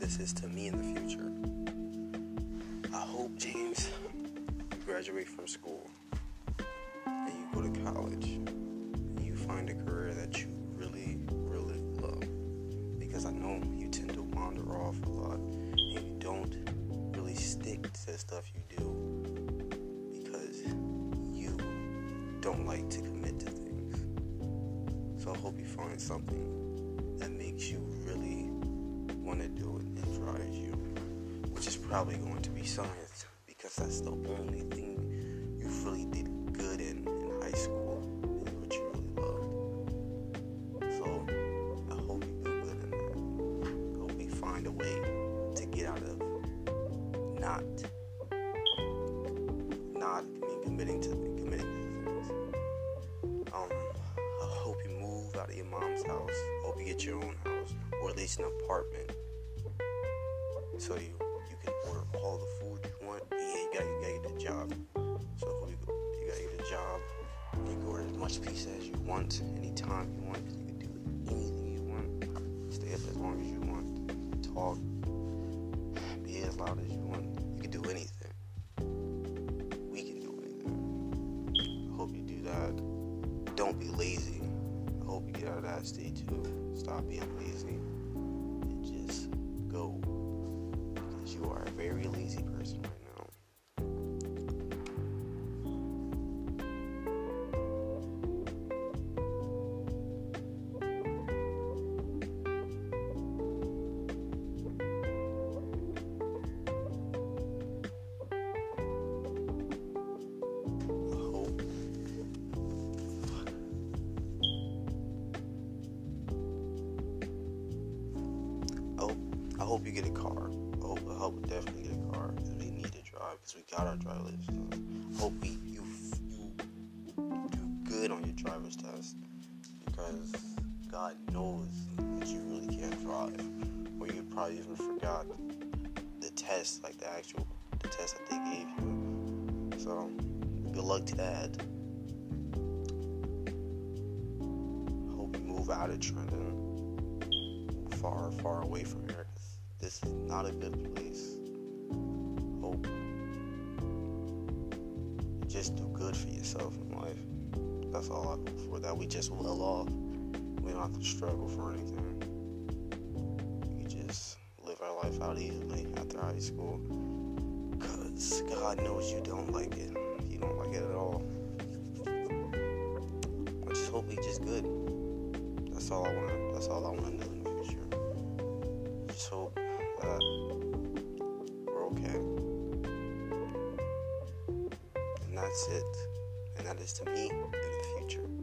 this is to me in the future. I hope, James, you graduate from school and you go to college and you find a career that you really, really love. Because I know you tend to wander off a lot and you don't really stick to the stuff you do because you don't like to commit to things. So I hope you find something that makes you really want to do it and drives you, which is probably going to be science because that's the only thing you really did good in in high school and what you really loved. So I hope you do good in that. I hope you find a way to get out of not not committing to committing to things. Um, I hope you move out of your mom's house. Hope you get your own house or at least an apartment, so you you can order all the food you want. Yeah, you got you got to get a job. So you you got to get a job. You can order as much pizza as you want, anytime you want. You can do anything you want. Stay up as long as you want. Talk. Be as loud as you want. You can do anything. We can do anything. I hope you do that. Don't be lazy. I hope you get out of that state too. Stop being lazy and just go. You are a very lazy person right now. I hope you get a car. Hope, hope we definitely get a car because we need to drive because we got our driver's license. Hope we, you, you do good on your driver's test because God knows that you really can't drive or you probably even forgot the test, like the actual the test that they gave you. So good luck to that. Hope you move out of Trenton far, far away from here. This is not a good place. Hope just do good for yourself in life. That's all I hope for. That we just well off. We don't have to struggle for anything. We just live our life out easily after high school. Cause God knows you don't like it. You don't like it at all. I just hope we just good. That's all I want. That's all I want to do in the future. Just hope we're okay. And that's it. And that is to me in the future.